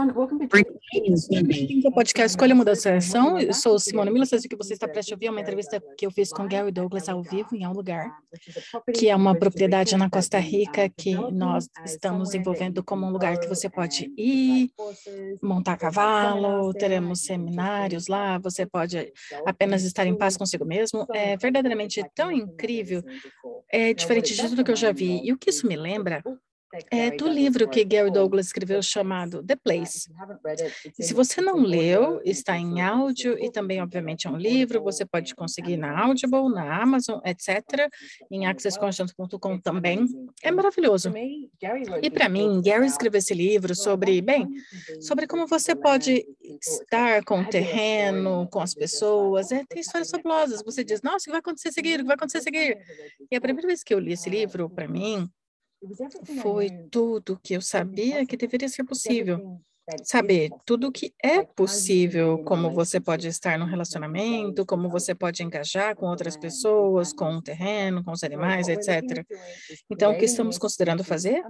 Bem-vindos ao podcast Escolha Mudança Ação. Eu sou Simone Mila, sei que você está prestes a ouvir uma entrevista que eu fiz com Gary Douglas ao vivo em um lugar, que é uma propriedade na Costa Rica que nós estamos envolvendo como um lugar que você pode ir, montar cavalo, teremos seminários lá, você pode apenas estar em paz consigo mesmo. É verdadeiramente tão incrível, é diferente de tudo que eu já vi. E o que isso me lembra é do livro que Gary Douglas escreveu chamado The Place. E se você não leu, está em áudio e também, obviamente, é um livro. Você pode conseguir na Audible, na Amazon, etc. Em accessconstant.com também. É maravilhoso. E para mim, Gary escreveu esse livro sobre, bem, sobre como você pode estar com o terreno, com as pessoas. É, tem histórias fabulosas. Você diz, nossa, o que vai acontecer seguir? O que vai acontecer seguir? E a primeira vez que eu li esse livro, para mim, foi tudo que eu sabia que deveria ser possível saber tudo o que é possível, como você pode estar no relacionamento, como você pode engajar com outras pessoas, com o terreno, com os animais, etc. Então, o que estamos considerando fazer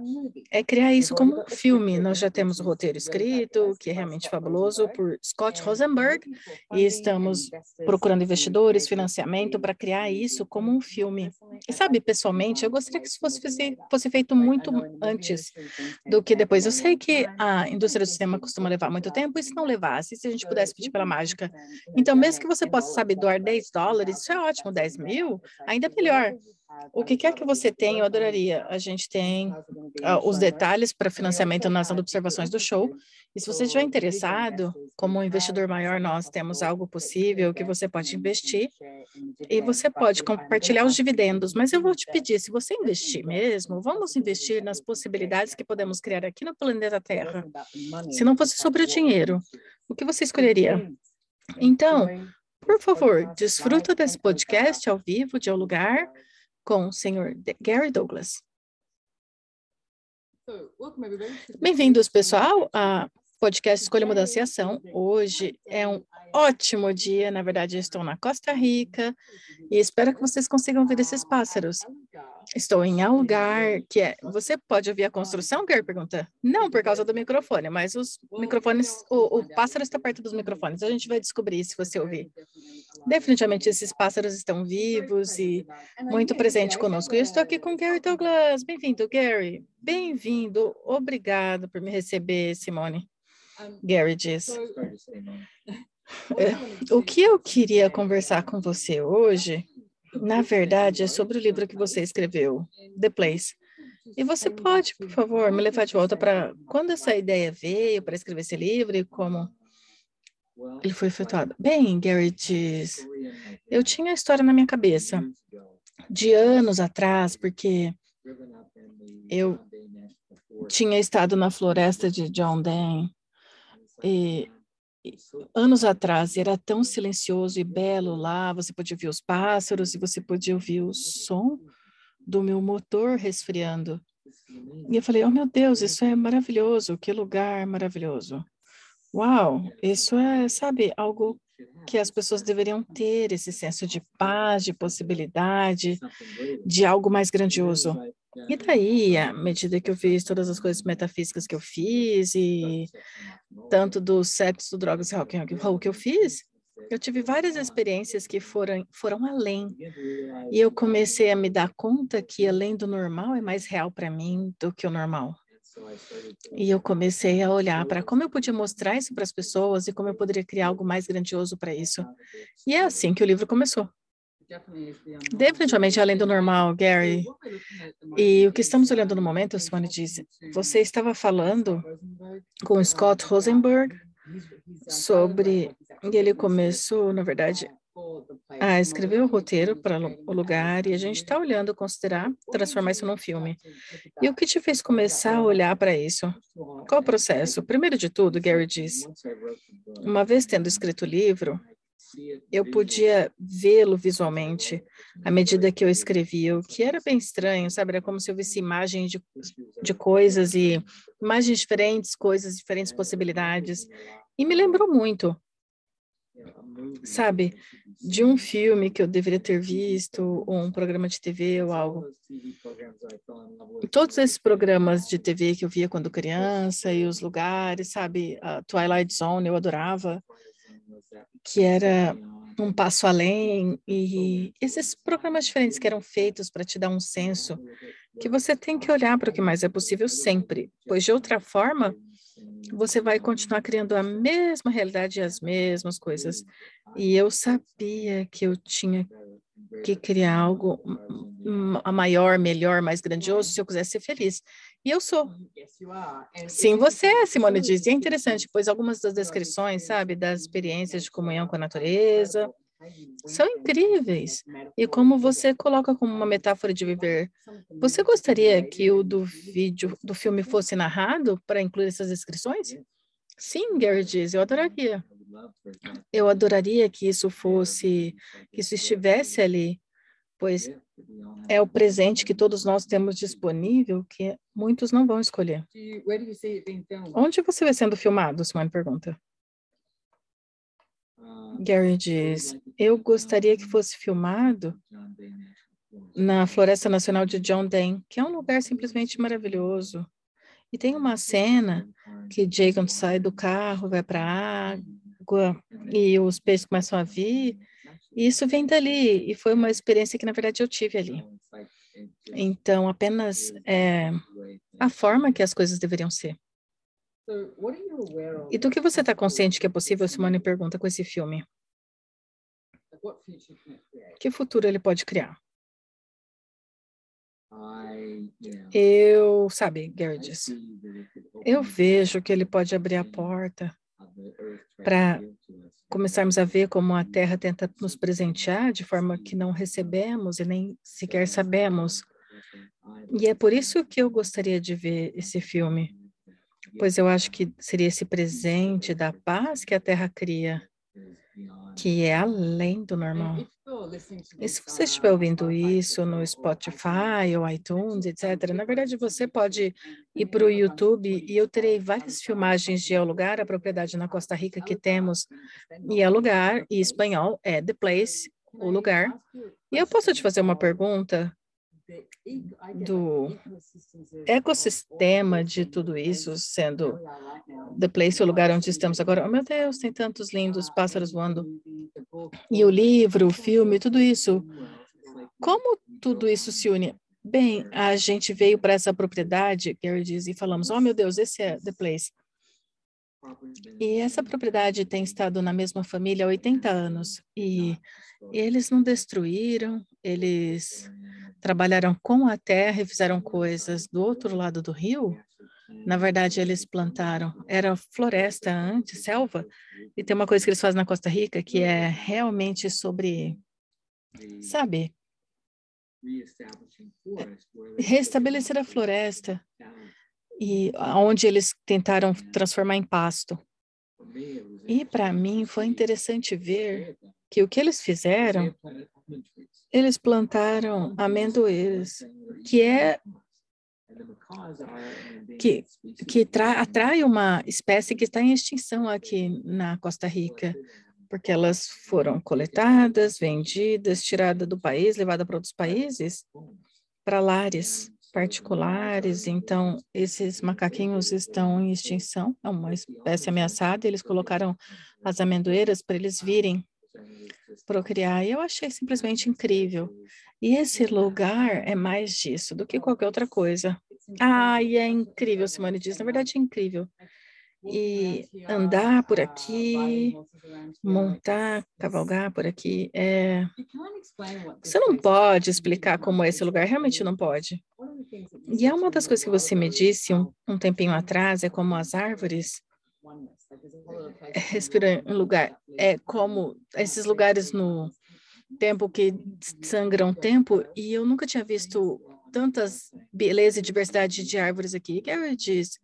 é criar isso como um filme. Nós já temos o roteiro escrito, que é realmente fabuloso, por Scott Rosenberg, e estamos procurando investidores, financiamento para criar isso como um filme. E sabe, pessoalmente, eu gostaria que isso fosse, fosse feito muito antes do que depois. Eu sei que a indústria do cinema cinema costuma levar muito tempo, e se não levasse, se a gente pudesse pedir pela mágica? Então, mesmo que você possa, sabe, doar 10 dólares, isso é ótimo, 10 mil, ainda melhor. O que quer que você tenha, eu adoraria. A gente tem uh, os detalhes para financiamento nas observações do show. E se você estiver interessado, como um investidor maior, nós temos algo possível que você pode investir e você pode compartilhar os dividendos. Mas eu vou te pedir, se você investir mesmo, vamos investir nas possibilidades que podemos criar aqui no planeta Terra. Se não fosse sobre o dinheiro, o que você escolheria? Então, por favor, desfruta desse podcast ao vivo de um lugar com o senhor Gary Douglas. Bem-vindos, pessoal, a podcast Escolha Mudança e Ação. Hoje é um ótimo dia, na verdade, estou na Costa Rica e espero que vocês consigam ver esses pássaros. Estou em lugar que é. Você pode ouvir a construção, Gary pergunta? Não, por causa do microfone, mas os microfones, o, o pássaro está perto dos microfones. A gente vai descobrir se você ouvir. Definitivamente esses pássaros estão vivos e muito presente conosco. Eu estou aqui com Gary Douglas. Bem-vindo, Gary. Bem-vindo. Obrigado por me receber, Simone. Gary diz. É, o que eu queria conversar com você hoje, na verdade, é sobre o livro que você escreveu, The Place. E você pode, por favor, me levar de volta para quando essa ideia veio para escrever esse livro e como ele foi efetuado. Bem, Gary diz, eu tinha a história na minha cabeça de anos atrás, porque eu tinha estado na floresta de John Dan e anos atrás era tão silencioso e belo lá, você podia ouvir os pássaros e você podia ouvir o som do meu motor resfriando. E eu falei, oh meu Deus, isso é maravilhoso, que lugar maravilhoso. Uau, isso é, sabe, algo que as pessoas deveriam ter, esse senso de paz, de possibilidade, de algo mais grandioso. E daí, à medida que eu fiz todas as coisas metafísicas que eu fiz, e tanto do sexo, drogas e rock and roll que eu fiz, eu tive várias experiências que foram, foram além. E eu comecei a me dar conta que além do normal é mais real para mim do que o normal. E eu comecei a olhar para como eu podia mostrar isso para as pessoas e como eu poderia criar algo mais grandioso para isso. E é assim que o livro começou. Definitivamente além do normal, Gary. E o que estamos olhando no momento, Simone disse, você estava falando com Scott Rosenberg sobre, e ele começou, na verdade, a escrever o roteiro para o lugar e a gente está olhando, considerar transformar isso num filme. E o que te fez começar a olhar para isso? Qual o processo? Primeiro de tudo, Gary diz, uma vez tendo escrito o livro, eu podia vê-lo visualmente à medida que eu escrevia, o que era bem estranho, sabe? Era como se eu visse imagens de, de coisas e imagens diferentes, coisas diferentes, possibilidades. E me lembrou muito sabe, de um filme que eu deveria ter visto, ou um programa de TV ou algo. Todos esses programas de TV que eu via quando criança e os lugares, sabe, a Twilight Zone eu adorava, que era um passo além e esses programas diferentes que eram feitos para te dar um senso que você tem que olhar para o que mais é possível sempre, pois de outra forma você vai continuar criando a mesma realidade e as mesmas coisas. E eu sabia que eu tinha que criar algo a maior, melhor, mais grandioso, se eu quisesse ser feliz. E eu sou. Sim, você é, Simone diz. E é interessante, pois algumas das descrições, sabe, das experiências de comunhão com a natureza, são incríveis. E como você coloca como uma metáfora de viver, você gostaria que o do vídeo, do filme fosse narrado para incluir essas descrições? Sim, Gary diz, eu adoraria. Eu adoraria que isso fosse, que isso estivesse ali, pois é o presente que todos nós temos disponível que muitos não vão escolher. Onde você vê sendo filmado? Simone pergunta. Gary diz: Eu gostaria que fosse filmado na Floresta Nacional de John Dane, que é um lugar simplesmente maravilhoso. E tem uma cena que Jacob sai do carro, vai para a água e os peixes começam a vir. Isso vem dali. E foi uma experiência que, na verdade, eu tive ali. Então, apenas é, a forma que as coisas deveriam ser. E do que você está consciente que é possível, Simone pergunta, com esse filme? Que futuro ele pode criar? Eu, sabe, diz, eu vejo que ele pode abrir a porta para começarmos a ver como a Terra tenta nos presentear de forma que não recebemos e nem sequer sabemos. E é por isso que eu gostaria de ver esse filme pois eu acho que seria esse presente da paz que a Terra cria, que é além do normal. E se você estiver ouvindo isso no Spotify ou iTunes, etc., na verdade você pode ir para o YouTube e eu terei várias filmagens de El Lugar, a propriedade na Costa Rica que temos, e El Lugar, e espanhol é The Place, o lugar. E eu posso te fazer uma pergunta do ecossistema de tudo isso, sendo The Place, o lugar onde estamos agora. Oh, meu Deus, tem tantos lindos pássaros voando. E o livro, o filme, tudo isso. Como tudo isso se une? Bem, a gente veio para essa propriedade, Gary diz, e falamos, oh meu Deus, esse é The Place. E essa propriedade tem estado na mesma família há 80 anos. E eles não destruíram, eles trabalharam com a terra e fizeram coisas do outro lado do rio. Na verdade, eles plantaram, era floresta antes, selva, e tem uma coisa que eles fazem na Costa Rica que é realmente sobre, sabe, restabelecer a floresta e onde eles tentaram transformar em pasto. E para mim foi interessante ver que o que eles fizeram eles plantaram amendoeiras, que é que, que atrai uma espécie que está em extinção aqui na Costa Rica, porque elas foram coletadas, vendidas, tiradas do país, levadas para outros países, para lares particulares. Então, esses macaquinhos estão em extinção, é uma espécie ameaçada. Eles colocaram as amendoeiras para eles virem procriar. E eu achei simplesmente incrível. E esse lugar é mais disso do que qualquer outra coisa. Ah, e é incrível, Simone diz. Na verdade, é incrível. E andar por aqui, montar, cavalgar por aqui, é... Você não pode explicar como é esse lugar, realmente não pode. E é uma das coisas que você me disse um, um tempinho atrás, é como as árvores respirar em um lugar. É como esses lugares no tempo que sangram tempo, e eu nunca tinha visto tantas beleza e diversidade de árvores aqui. Gary diz,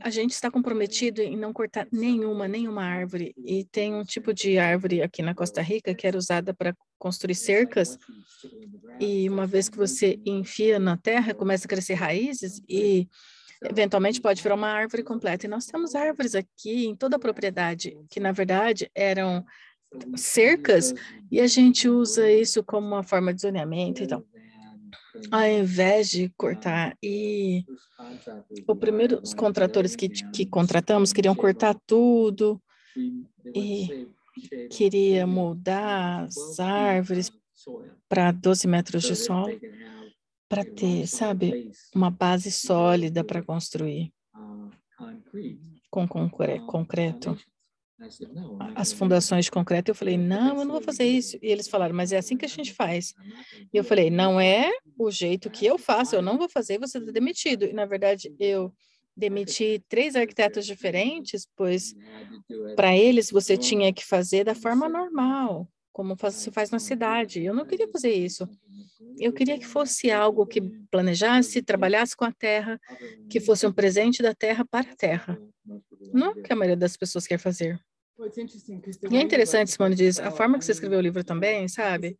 a gente está comprometido em não cortar nenhuma, nenhuma árvore. E tem um tipo de árvore aqui na Costa Rica que era usada para construir cercas. E uma vez que você enfia na terra, começa a crescer raízes e eventualmente pode virar uma árvore completa. E nós temos árvores aqui em toda a propriedade, que na verdade eram cercas, e a gente usa isso como uma forma de zoneamento e tal. Ao invés de cortar, e o primeiro, os contratores que, que contratamos queriam cortar tudo e queria mudar as árvores para 12 metros de solo para ter, sabe, uma base sólida para construir com concreto as fundações de concreto. Eu falei, não, eu não vou fazer isso. E eles falaram, mas é assim que a gente faz. E eu falei, não é o jeito que eu faço, eu não vou fazer, você está demitido. E, na verdade, eu demiti três arquitetos diferentes, pois para eles você tinha que fazer da forma normal, como se faz na cidade. Eu não queria fazer isso. Eu queria que fosse algo que planejasse, trabalhasse com a terra, que fosse um presente da terra para a terra. Não é o que a maioria das pessoas quer fazer. E é interessante, Simone diz, a forma que você escreveu o livro também, sabe?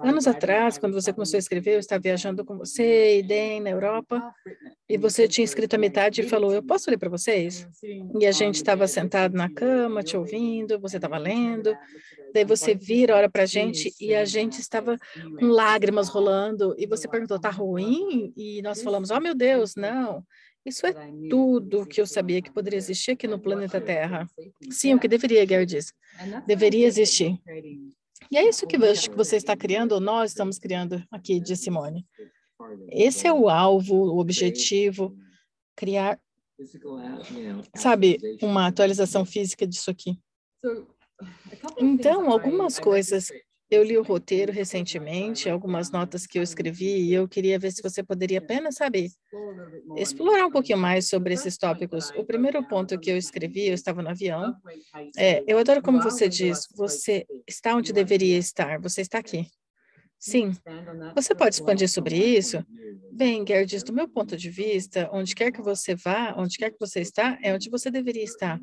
Anos atrás, quando você começou a escrever, eu estava viajando com você e Dan na Europa, e você tinha escrito a metade e falou, eu posso ler para vocês? E a gente estava sentado na cama, te ouvindo, você estava lendo, daí você vira, olha para a gente, e a gente estava com lágrimas rolando, e você perguntou, tá ruim? E nós falamos, oh meu Deus, não. Isso é tudo que eu sabia que poderia existir aqui no planeta Terra. Sim, o que deveria, Gary disse. Deveria existir. E é isso que você está criando, ou nós estamos criando aqui, de Simone. Esse é o alvo, o objetivo, criar, sabe, uma atualização física disso aqui. Então, algumas coisas eu li o roteiro recentemente, algumas notas que eu escrevi, e eu queria ver se você poderia apenas, saber explorar um pouquinho mais sobre esses tópicos. O primeiro ponto que eu escrevi, eu estava no avião, é, eu adoro como você diz, você está onde deveria estar, você está aqui. Sim. Você pode expandir sobre isso? Bem, Gerdis, do meu ponto de vista, onde quer que você vá, onde quer que você está, é onde você deveria estar.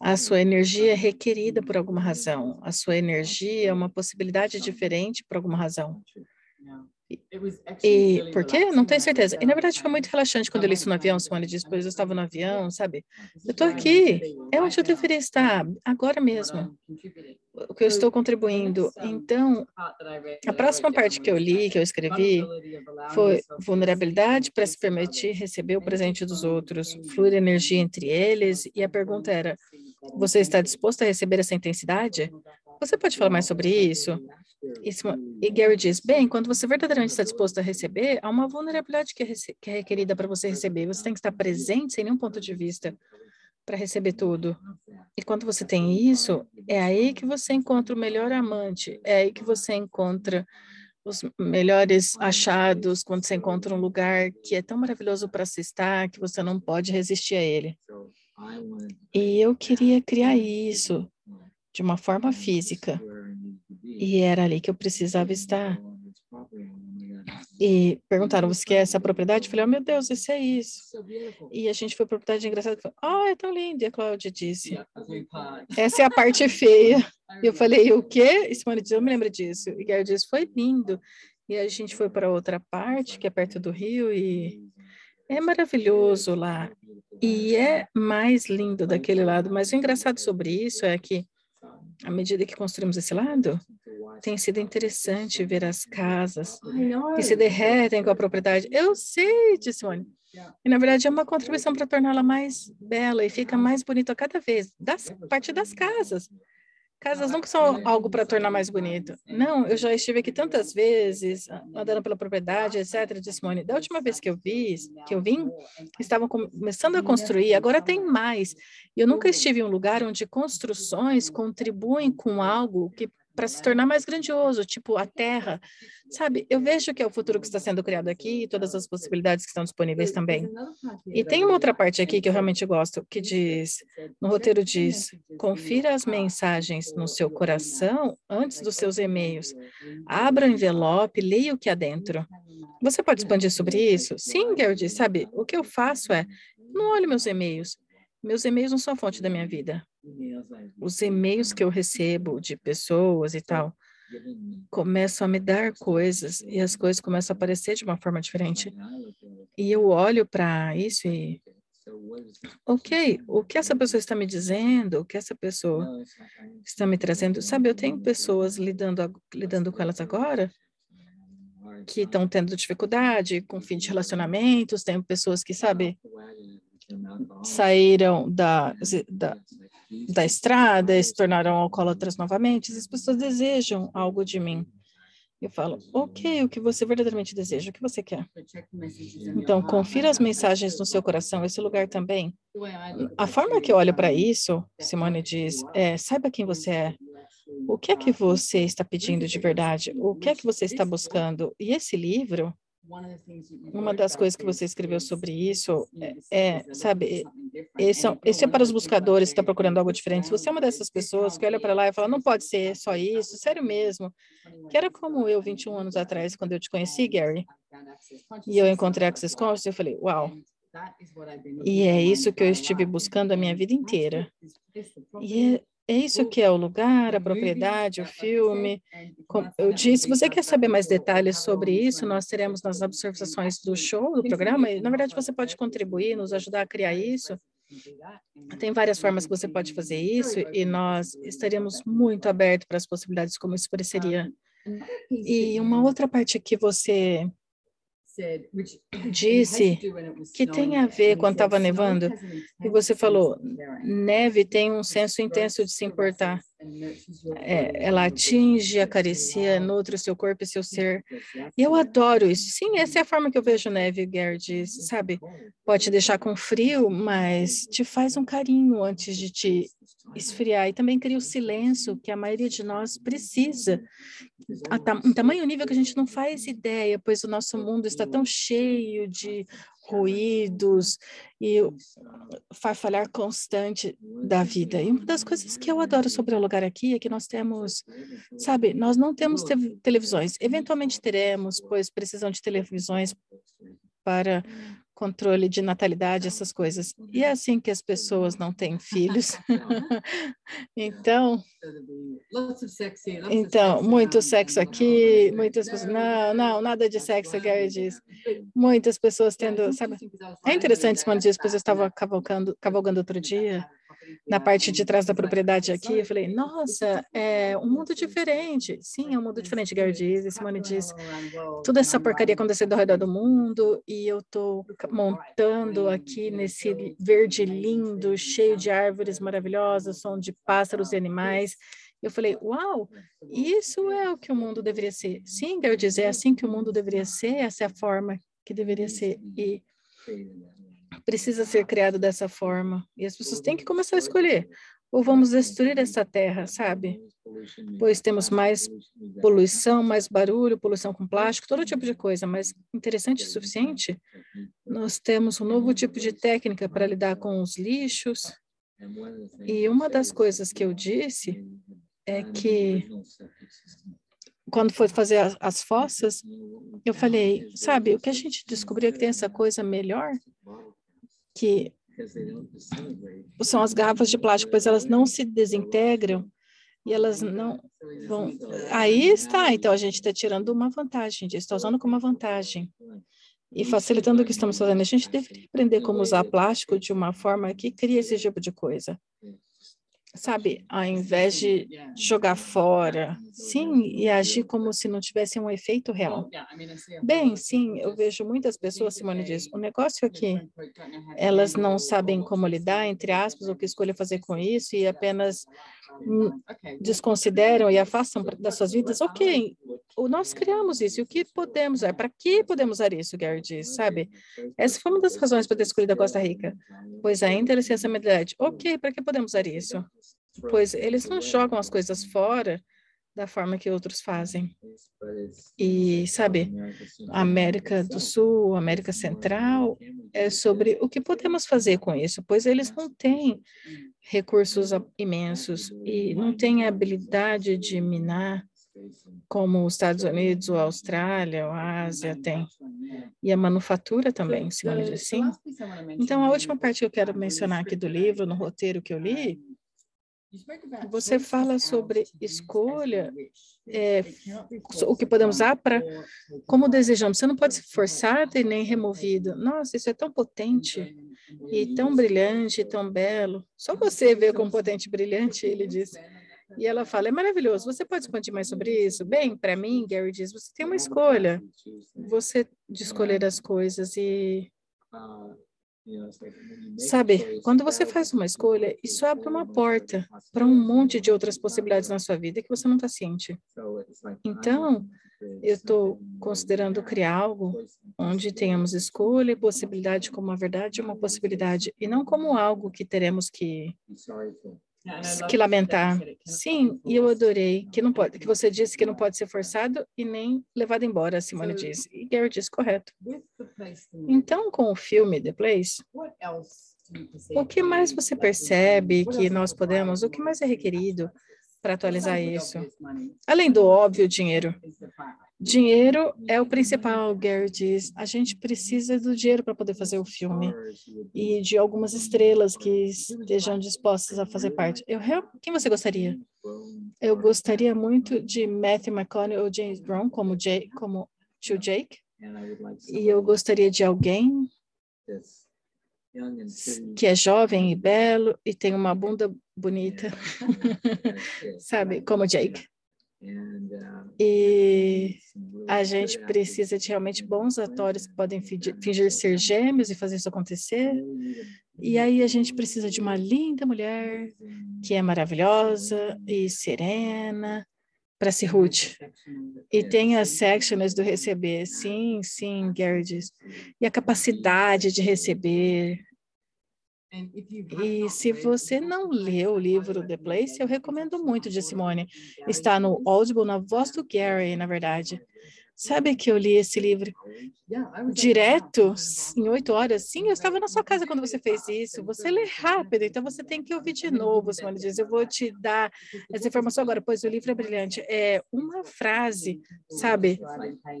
A sua energia é requerida por alguma razão. A sua energia é uma possibilidade diferente por alguma razão. E por quê? Não tenho certeza. E na verdade foi muito relaxante quando eu li isso no avião, Simone disse, pois eu estava no avião, sabe? Eu estou aqui, é onde eu deveria estar, agora mesmo. O que eu estou contribuindo. Então, a próxima parte que eu li, que eu escrevi, foi vulnerabilidade para se permitir receber o presente dos outros, fluir energia entre eles, e a pergunta era, você está disposto a receber essa intensidade? Você pode falar mais sobre isso? Isso, e Gary diz, bem, quando você verdadeiramente está disposto a receber, há uma vulnerabilidade que é, que é requerida para você receber. Você tem que estar presente sem nenhum ponto de vista para receber tudo. E quando você tem isso, é aí que você encontra o melhor amante, é aí que você encontra os melhores achados, quando você encontra um lugar que é tão maravilhoso para se estar que você não pode resistir a ele. E eu queria criar isso de uma forma física. E era ali que eu precisava estar. E perguntaram, você quer essa propriedade? Eu falei, oh meu Deus, isso é isso. E a gente foi propriedade engraçada. Ah, oh, é tão lindo. E a Cláudia disse, essa é a parte feia. E eu falei, o quê? E Simone disse, eu me lembro disso. E Gary disse, foi lindo. E a gente foi para outra parte, que é perto do rio, e é maravilhoso lá. E é mais lindo daquele lado. Mas o engraçado sobre isso é que à medida que construímos esse lado, tem sido interessante ver as casas que se derretem com a propriedade. Eu sei, disse Simone. E, na verdade, é uma contribuição para torná-la mais bela e fica mais bonita cada vez, das, a partir das casas. Casas nunca são algo para tornar mais bonito. Não, eu já estive aqui tantas vezes, andando pela propriedade, etc. Disse Simone, da última vez que eu vi, que eu vim, estavam começando a construir, agora tem mais. E eu nunca estive em um lugar onde construções contribuem com algo que para se tornar mais grandioso, tipo a Terra. Sabe, eu vejo que é o futuro que está sendo criado aqui e todas as possibilidades que estão disponíveis também. E tem uma outra parte aqui que eu realmente gosto, que diz, no roteiro diz, confira as mensagens no seu coração antes dos seus e-mails. Abra o envelope, leia o que há dentro. Você pode expandir sobre isso? Sim, Gerd, sabe, o que eu faço é, não olho meus e-mails, meus e-mails não são a fonte da minha vida. Os e-mails que eu recebo de pessoas e tal, começam a me dar coisas e as coisas começam a aparecer de uma forma diferente. E eu olho para isso e Ok, o que essa pessoa está me dizendo, o que essa pessoa está me trazendo, sabe, eu tenho pessoas lidando, lidando com elas agora que estão tendo dificuldade com fim de relacionamentos, tenho pessoas que, sabe, saíram da, da, da estrada e se tornaram alcoólatras novamente, as pessoas desejam algo de mim. Eu falo, ok, o que você verdadeiramente deseja, o que você quer. Então, confira as mensagens no seu coração, esse lugar também. A forma que eu olho para isso, Simone diz, é, saiba quem você é. O que é que você está pedindo de verdade? O que é que você está buscando? E esse livro, uma das coisas que você escreveu sobre isso é, é sabe, esse é, esse é para os buscadores que estão procurando algo diferente. Se você é uma dessas pessoas que olha para lá e fala, não pode ser só isso, sério mesmo. Que era como eu 21 anos atrás, quando eu te conheci, Gary, e eu encontrei Access Conscious, eu falei, uau. E é isso que eu estive buscando a minha vida inteira. E é, é isso que é o lugar, a propriedade, o filme. Como eu disse, se você quer saber mais detalhes sobre isso, nós teremos nas observações do show, do programa. E, na verdade, você pode contribuir, nos ajudar a criar isso. Tem várias formas que você pode fazer isso e nós estaríamos muito abertos para as possibilidades como isso pareceria. E uma outra parte que você disse que tem a ver quando estava nevando, e você falou, neve tem um senso intenso de se importar. É, ela atinge, acaricia, nutre o seu corpo e seu ser. E eu adoro isso. Sim, essa é a forma que eu vejo neve, diz, sabe? Pode te deixar com frio, mas te faz um carinho antes de te esfriar. E também cria o silêncio que a maioria de nós precisa. Um tamanho nível que a gente não faz ideia, pois o nosso mundo está tão cheio de ruídos e o farfalhar constante da vida. E uma das coisas que eu adoro sobre o lugar aqui é que nós temos, sabe, nós não temos te televisões. Eventualmente teremos, pois precisam de televisões para controle de natalidade, essas coisas. E é assim que as pessoas não têm filhos. então, então, muito sexo aqui, muitas pessoas, não, não, nada de sexo, Gary diz. Muitas pessoas tendo, sabe? É interessante, quando diz, depois eu estava cavalgando, cavalgando outro dia, na parte de trás da propriedade aqui, eu falei, nossa, é um mundo diferente. Sim, é um mundo diferente, Gary diz, Simone diz, toda essa porcaria acontecendo ao redor do mundo, e eu estou montando aqui nesse verde lindo, cheio de árvores maravilhosas, som de pássaros e animais. Eu falei, uau, isso é o que o mundo deveria ser. Sim, Gary diz, é assim que o mundo deveria ser, essa é a forma que deveria ser. E precisa ser criado dessa forma. E as pessoas têm que começar a escolher. Ou vamos destruir essa terra, sabe? Pois temos mais poluição, mais barulho, poluição com plástico, todo tipo de coisa, mas interessante o suficiente. Nós temos um novo tipo de técnica para lidar com os lixos. E uma das coisas que eu disse é que quando foi fazer as, as fossas, eu falei, sabe, o que a gente descobriu é que tem essa coisa melhor que são as garrafas de plástico, pois elas não se desintegram e elas não vão. Aí está, então a gente está tirando uma vantagem, está usando como uma vantagem e facilitando o que estamos fazendo. A gente deveria aprender como usar plástico de uma forma que cria esse tipo de coisa sabe, ao invés de jogar fora, sim, e agir como se não tivesse um efeito real. Bem, sim, eu vejo muitas pessoas, Simone diz, o negócio é que elas não sabem como lidar, entre aspas, o que escolher fazer com isso e apenas desconsideram e afastam das suas vidas. Ok, nós criamos isso, e o que podemos usar? Para que podemos usar isso, Gary diz, sabe? Essa foi uma das razões para ter escolhido a Costa Rica, pois ainda essa medalha. Ok, para que podemos usar isso? Pois eles não jogam as coisas fora da forma que outros fazem. E, sabe, a América do Sul, América Central, é sobre o que podemos fazer com isso, pois eles não têm recursos imensos e não têm a habilidade de minar como os Estados Unidos, ou a Austrália, ou a Ásia tem. E a manufatura também, se diz assim. Então, a última parte que eu quero mencionar aqui do livro, no roteiro que eu li, Você fala sobre escolha, é, o que podemos usar para como desejamos. Você não pode ser forçado e nem removido. Nossa, isso é tão potente e tão brilhante, tão belo. Só você vê como potente e brilhante, ele disse. E ela fala, é maravilhoso, você pode expandir mais sobre isso? Bem, para mim, Gary diz, você tem uma escolha. Você de escolher as coisas e Sabe, quando você faz uma escolha, isso abre uma porta para um monte de outras possibilidades na sua vida que você não está ciente. Então, eu estou considerando criar algo onde tenhamos escolha e possibilidade como uma verdade e uma possibilidade, e não como algo que teremos que que lamentar. Sim, e eu adorei que não pode, que você disse que não pode ser forçado e nem levado embora, Simone disse. E Gary disse correto. Então, com o filme The Place, o que mais você percebe que nós podemos, o que mais é requerido para atualizar isso? Além do óbvio dinheiro. Dinheiro é o principal, Gary diz. A gente precisa do dinheiro para poder fazer o filme e de algumas estrelas que estejam dispostas a fazer parte. Eu, quem você gostaria? Eu gostaria muito de Matthew McConaughey ou James Brown como, Jay, como tio Jake. E eu gostaria de alguém que é jovem e belo e tem uma bunda bonita, sabe, como Jake. E a gente precisa de realmente bons atores que podem fingir ser gêmeos e fazer isso acontecer. E aí a gente precisa de uma linda mulher que é maravilhosa e serena para ser Ruth. E tem as sections do receber. Sim, sim, Gary diz. E a capacidade de receber, e se você não leu o livro The Place, eu recomendo muito de Simone. Está no Audible, na voz do Gary, na verdade. Sabe que eu li esse livro direto, em oito horas? Sim, eu estava na sua casa quando você fez isso. Você lê rápido, então você tem que ouvir de novo, Simone diz. Eu vou te dar essa informação agora, pois o livro é brilhante. É uma frase, sabe?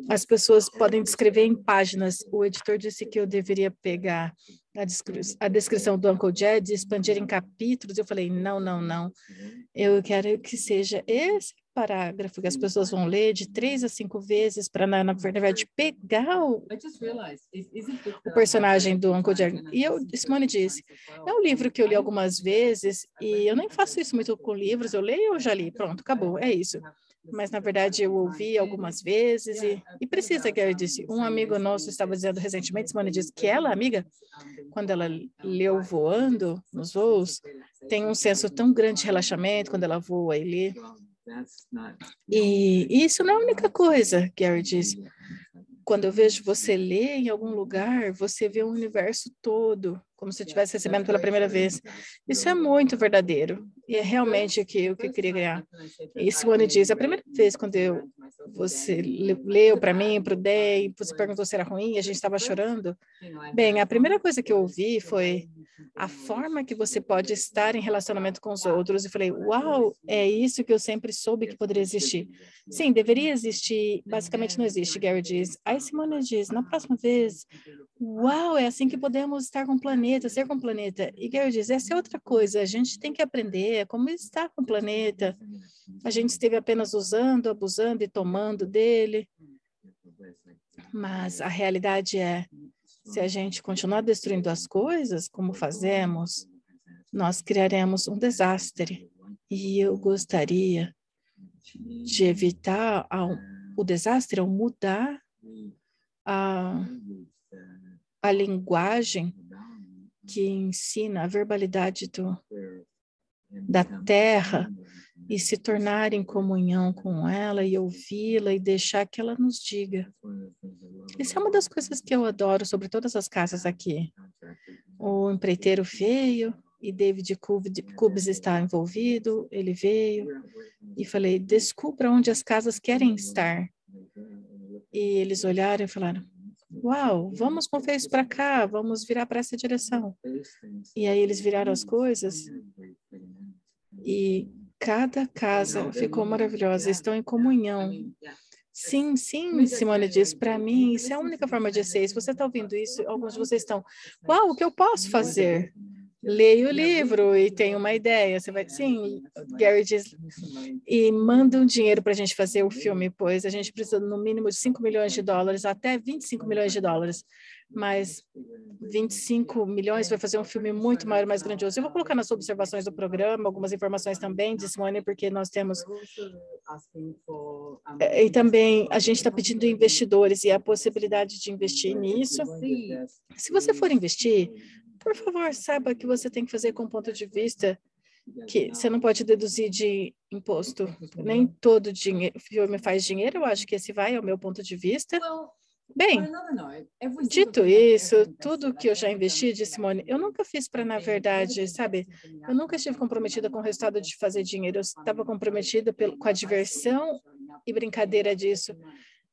As pessoas podem descrever em páginas. O editor disse que eu deveria pegar a, descri a descrição do Uncle Jed e expandir em capítulos. Eu falei, não, não, não. Eu quero que seja esse parágrafo que as pessoas vão ler de três a cinco vezes para, na, na, verdade, pegar o, o personagem do Uncle Jerry. E eu, Simone disse, é um livro que eu li algumas vezes e eu nem faço isso muito com livros, eu leio ou já li, pronto, acabou, é isso mas na verdade eu ouvi algumas vezes e, e precisa que eu disse. Um amigo nosso estava dizendo recentemente, Simone disse que ela, amiga, quando ela leu voando nos voos, tem um senso tão grande de relaxamento quando ela voa e lê. E isso não é a única coisa, Gary disse. Quando eu vejo você ler em algum lugar, você vê o universo todo, como se estivesse recebendo pela primeira vez. Isso é muito verdadeiro. E é realmente o que eu queria ganhar. E Simone diz, a primeira vez quando eu, você leu para mim, para o Day, você perguntou se era ruim, a gente estava chorando. Bem, a primeira coisa que eu ouvi foi a forma que você pode estar em relacionamento com os outros. E falei, uau, é isso que eu sempre soube que poderia existir. Sim, deveria existir, basicamente não existe, Gary diz. Aí Simone diz, na próxima vez, uau, é assim que podemos estar com o planeta, ser com o planeta. E Gary diz, essa é outra coisa, a gente tem que aprender como estar com o planeta. A gente esteve apenas usando, abusando e tomando dele. Mas a realidade é, se a gente continuar destruindo as coisas, como fazemos, nós criaremos um desastre. E eu gostaria de evitar o desastre ao mudar a, a linguagem que ensina a verbalidade do, da terra e se tornar em comunhão com ela e ouvi-la e deixar que ela nos diga. Isso é uma das coisas que eu adoro sobre todas as casas aqui. O empreiteiro veio e David Cubes está envolvido, ele veio e falei, descubra onde as casas querem estar. E eles olharam e falaram, uau, vamos mover isso para cá, vamos virar para essa direção. E aí eles viraram as coisas e cada casa ficou maravilhosa, estão em comunhão. Sim, sim, Simone diz, para mim, isso é a única forma de ser. Se você está ouvindo isso, alguns de vocês estão, uau, o que eu posso fazer? Leia o livro e tem uma ideia. Você vai, sim, Gary diz, e manda um dinheiro para a gente fazer o filme, pois a gente precisa no mínimo de 5 milhões de dólares, até 25 milhões de dólares mas 25 milhões vai fazer um filme muito maior, mais grandioso. Eu vou colocar nas observações do programa algumas informações também de Simone, porque nós temos. É, e também a gente está pedindo investidores e a possibilidade de investir nisso. Se você for investir, por favor, saiba que você tem que fazer com ponto de vista que você não pode deduzir de imposto. Nem todo dinheiro, filme faz dinheiro, eu acho que esse vai, é o meu ponto de vista. Bem, dito isso, tudo que eu já investi, de Simone, eu nunca fiz para, na verdade, sabe, eu nunca estive comprometida com o resultado de fazer dinheiro, eu estava comprometida com a diversão e brincadeira disso.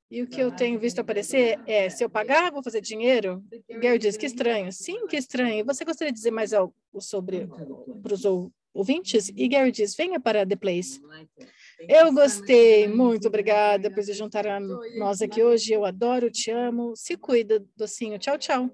E o que eu tenho visto aparecer é, se eu pagar, vou fazer dinheiro? Gary diz, que estranho. Sim, que estranho. Você gostaria de dizer mais algo sobre para os ouvintes? E Gary diz, venha para The Place. Eu gostei, muito obrigada por se juntar a nós aqui hoje. Eu adoro, te amo. Se cuida, docinho. Tchau, tchau.